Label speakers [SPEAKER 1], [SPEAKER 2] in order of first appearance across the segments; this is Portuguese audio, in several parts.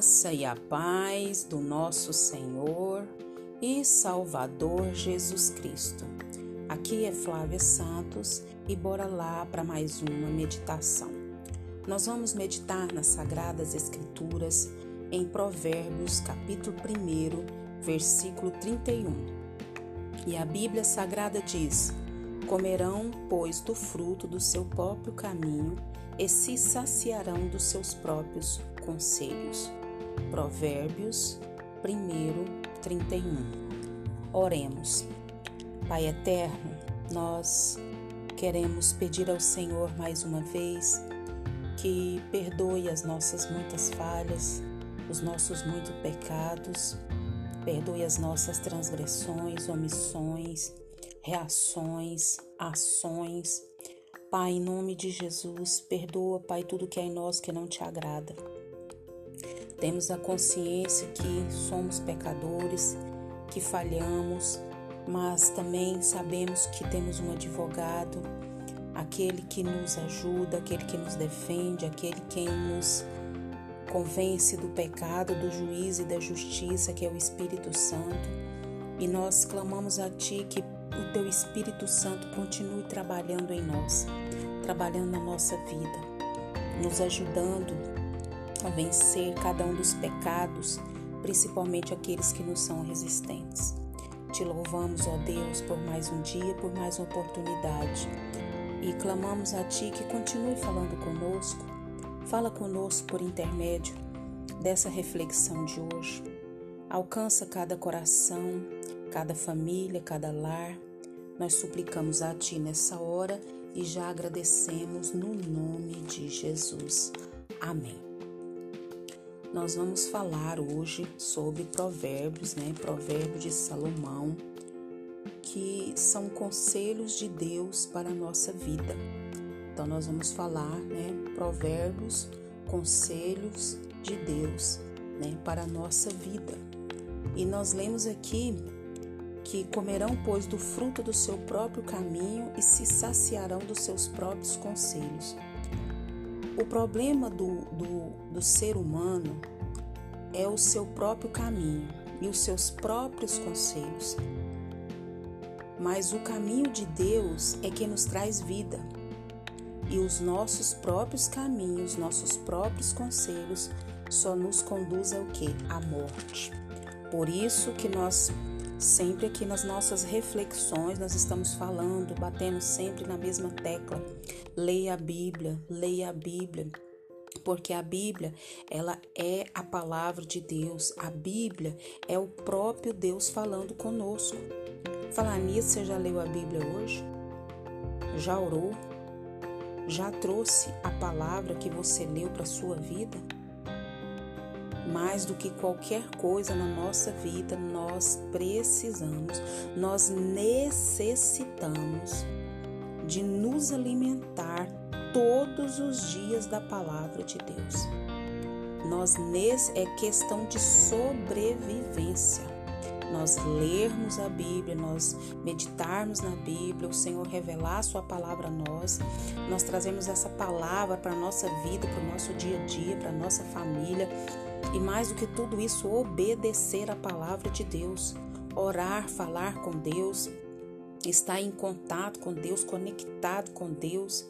[SPEAKER 1] graça e a paz do nosso Senhor e Salvador Jesus Cristo. Aqui é Flávia Santos e bora lá para mais uma meditação. Nós vamos meditar nas Sagradas Escrituras em Provérbios, capítulo 1, versículo 31. E a Bíblia Sagrada diz: Comerão, pois, do fruto do seu próprio caminho e se saciarão dos seus próprios conselhos. Provérbios 1, 31. Oremos. Pai eterno, nós queremos pedir ao Senhor mais uma vez que perdoe as nossas muitas falhas, os nossos muitos pecados, perdoe as nossas transgressões, omissões, reações, ações. Pai, em nome de Jesus, perdoa, Pai, tudo que é em nós que não te agrada. Temos a consciência que somos pecadores, que falhamos, mas também sabemos que temos um advogado, aquele que nos ajuda, aquele que nos defende, aquele que nos convence do pecado, do juízo e da justiça, que é o Espírito Santo. E nós clamamos a Ti que o Teu Espírito Santo continue trabalhando em nós, trabalhando na nossa vida, nos ajudando a vencer cada um dos pecados, principalmente aqueles que nos são resistentes. Te louvamos, ó Deus, por mais um dia, por mais uma oportunidade. E clamamos a Ti que continue falando conosco. Fala conosco por intermédio dessa reflexão de hoje. Alcança cada coração, cada família, cada lar. Nós suplicamos a Ti nessa hora e já agradecemos no nome de Jesus. Amém. Nós vamos falar hoje sobre provérbios, né? Provérbios de Salomão, que são conselhos de Deus para a nossa vida. Então nós vamos falar, né? Provérbios, conselhos de Deus, né? Para a nossa vida. E nós lemos aqui que comerão, pois, do fruto do seu próprio caminho e se saciarão dos seus próprios conselhos. O problema do, do, do ser humano é o seu próprio caminho e os seus próprios conselhos. Mas o caminho de Deus é que nos traz vida. E os nossos próprios caminhos, nossos próprios conselhos só nos conduzem ao que? À morte. Por isso que nós Sempre aqui nas nossas reflexões nós estamos falando, batendo sempre na mesma tecla. Leia a Bíblia, leia a Bíblia. Porque a Bíblia, ela é a palavra de Deus. A Bíblia é o próprio Deus falando conosco. Falar nisso, você já leu a Bíblia hoje? Já orou? Já trouxe a palavra que você leu para sua vida? Mais do que qualquer coisa na nossa vida, nós precisamos, nós necessitamos de nos alimentar todos os dias da palavra de Deus. Nós é questão de sobrevivência. Nós lermos a Bíblia, nós meditarmos na Bíblia, o Senhor revelar a sua palavra a nós, nós trazemos essa palavra para a nossa vida, para o nosso dia a dia, para a nossa família, e mais do que tudo isso, obedecer a palavra de Deus, orar, falar com Deus, estar em contato com Deus, conectado com Deus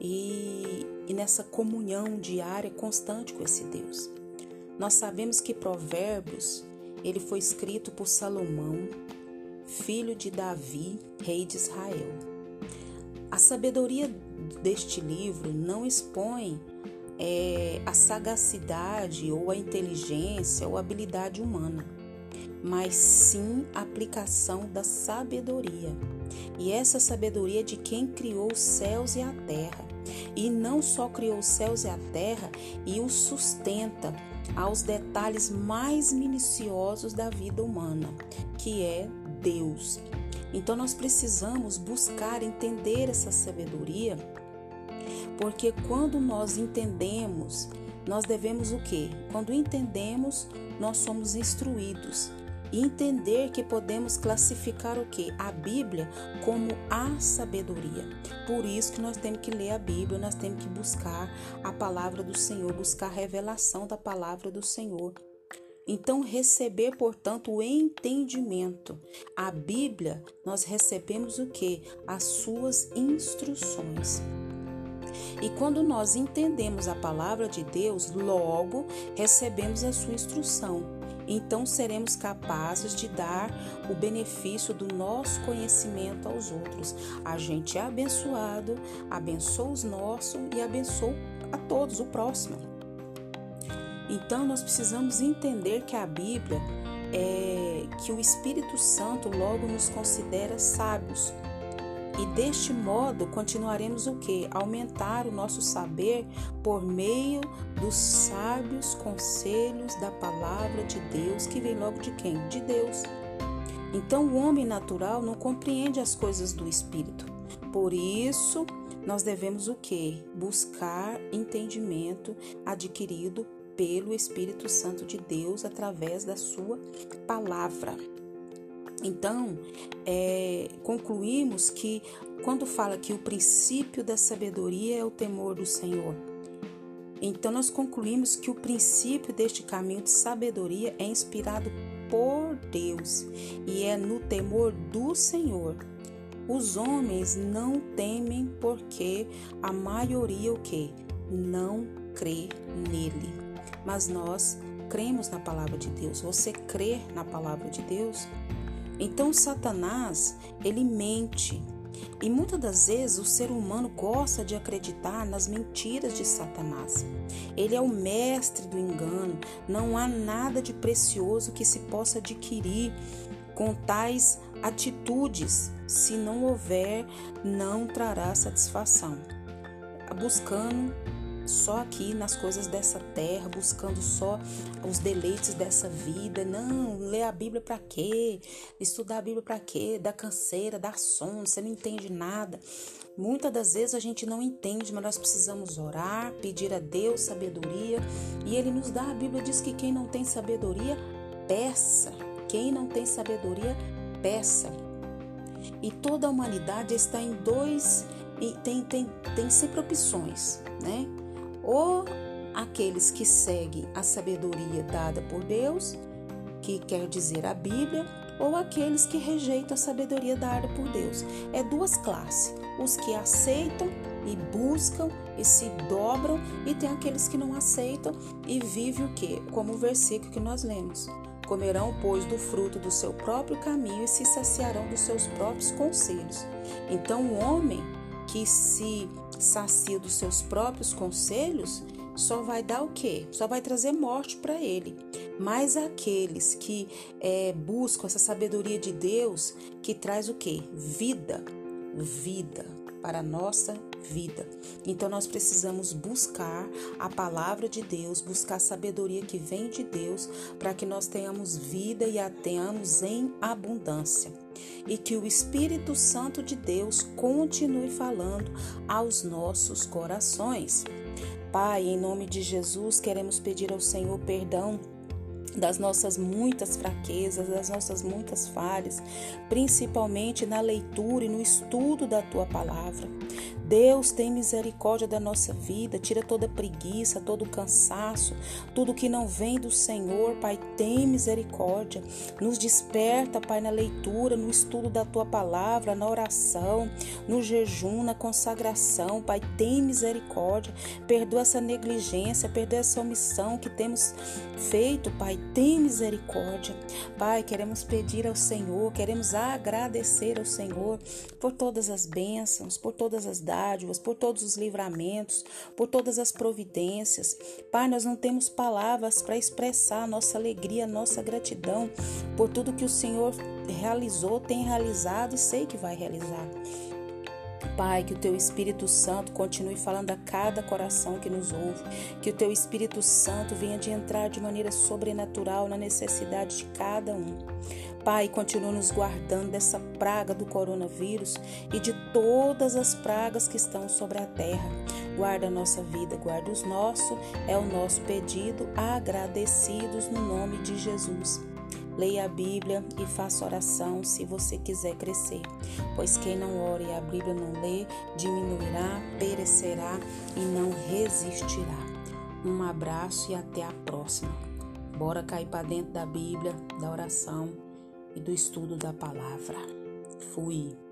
[SPEAKER 1] e, e nessa comunhão diária constante com esse Deus. Nós sabemos que Provérbios ele foi escrito por Salomão, filho de Davi, rei de Israel. A sabedoria deste livro não expõe é, a sagacidade ou a inteligência ou habilidade humana, mas sim a aplicação da sabedoria. E essa sabedoria é de quem criou os céus e a terra. E não só criou os céus e a terra e os sustenta aos detalhes mais minuciosos da vida humana, que é Deus. Então nós precisamos buscar entender essa sabedoria porque quando nós entendemos, nós devemos o quê? Quando entendemos, nós somos instruídos. e entender que podemos classificar o que? A Bíblia como a sabedoria. Por isso que nós temos que ler a Bíblia, nós temos que buscar a palavra do Senhor, buscar a revelação da palavra do Senhor. Então, receber, portanto, o entendimento. A Bíblia, nós recebemos o que? As suas instruções. E quando nós entendemos a palavra de Deus, logo recebemos a sua instrução então seremos capazes de dar o benefício do nosso conhecimento aos outros. A gente é abençoado, abençoa os nossos e abençoa a todos, o próximo. Então nós precisamos entender que a Bíblia é que o Espírito Santo logo nos considera sábios e deste modo continuaremos o que? Aumentar o nosso saber por meio dos sábios conselhos da palavra de Deus, que vem logo de quem? De Deus. Então o homem natural não compreende as coisas do espírito. Por isso, nós devemos o que? Buscar entendimento adquirido pelo Espírito Santo de Deus através da sua palavra. Então, é, concluímos que quando fala que o princípio da sabedoria é o temor do Senhor, então nós concluímos que o princípio deste caminho de sabedoria é inspirado por Deus e é no temor do Senhor. Os homens não temem porque a maioria o que? Não crê nele. Mas nós cremos na palavra de Deus. Você crê na palavra de Deus? Então Satanás, ele mente. E muitas das vezes o ser humano gosta de acreditar nas mentiras de Satanás. Ele é o mestre do engano. Não há nada de precioso que se possa adquirir com tais atitudes. Se não houver, não trará satisfação. Buscando só aqui nas coisas dessa terra, buscando só os deleites dessa vida. Não, ler a Bíblia para quê? Estudar a Bíblia para quê? Dá canseira, dá sono, você não entende nada. Muitas das vezes a gente não entende, mas nós precisamos orar, pedir a Deus sabedoria, e ele nos dá. A Bíblia diz que quem não tem sabedoria, peça. Quem não tem sabedoria, peça. E toda a humanidade está em dois e tem, tem, tem sempre opções, né? Ou aqueles que seguem a sabedoria dada por Deus, que quer dizer a Bíblia, ou aqueles que rejeitam a sabedoria dada por Deus. É duas classes: os que aceitam e buscam e se dobram, e tem aqueles que não aceitam e vivem o que? Como o versículo que nós lemos. Comerão, pois, do fruto do seu próprio caminho e se saciarão dos seus próprios conselhos. Então, o homem que se sacia dos seus próprios conselhos, só vai dar o quê? Só vai trazer morte para ele. Mas aqueles que é, buscam essa sabedoria de Deus, que traz o quê? Vida, vida para a nossa vida. Então nós precisamos buscar a palavra de Deus, buscar a sabedoria que vem de Deus, para que nós tenhamos vida e a tenhamos em abundância. E que o Espírito Santo de Deus continue falando aos nossos corações. Pai, em nome de Jesus, queremos pedir ao Senhor perdão das nossas muitas fraquezas, das nossas muitas falhas, principalmente na leitura e no estudo da tua palavra. Deus tem misericórdia da nossa vida, tira toda preguiça, todo cansaço, tudo que não vem do Senhor, Pai, tem misericórdia. Nos desperta, Pai, na leitura, no estudo da tua palavra, na oração, no jejum, na consagração, Pai, tem misericórdia. Perdoa essa negligência, perdoa essa omissão que temos feito, Pai, tem misericórdia. Pai, queremos pedir ao Senhor, queremos agradecer ao Senhor por todas as bênçãos, por todas as dádivas, por todos os livramentos, por todas as providências. Pai, nós não temos palavras para expressar nossa alegria, nossa gratidão por tudo que o Senhor realizou, tem realizado e sei que vai realizar. Pai, que o teu Espírito Santo continue falando a cada coração que nos ouve, que o teu Espírito Santo venha de entrar de maneira sobrenatural na necessidade de cada um. Pai, continua nos guardando dessa praga do coronavírus e de todas as pragas que estão sobre a terra. Guarda a nossa vida, guarda os nossos, é o nosso pedido, agradecidos no nome de Jesus. Leia a Bíblia e faça oração se você quiser crescer, pois quem não ore e a Bíblia não lê, diminuirá, perecerá e não resistirá. Um abraço e até a próxima. Bora cair para dentro da Bíblia, da oração e do estudo da palavra. Fui.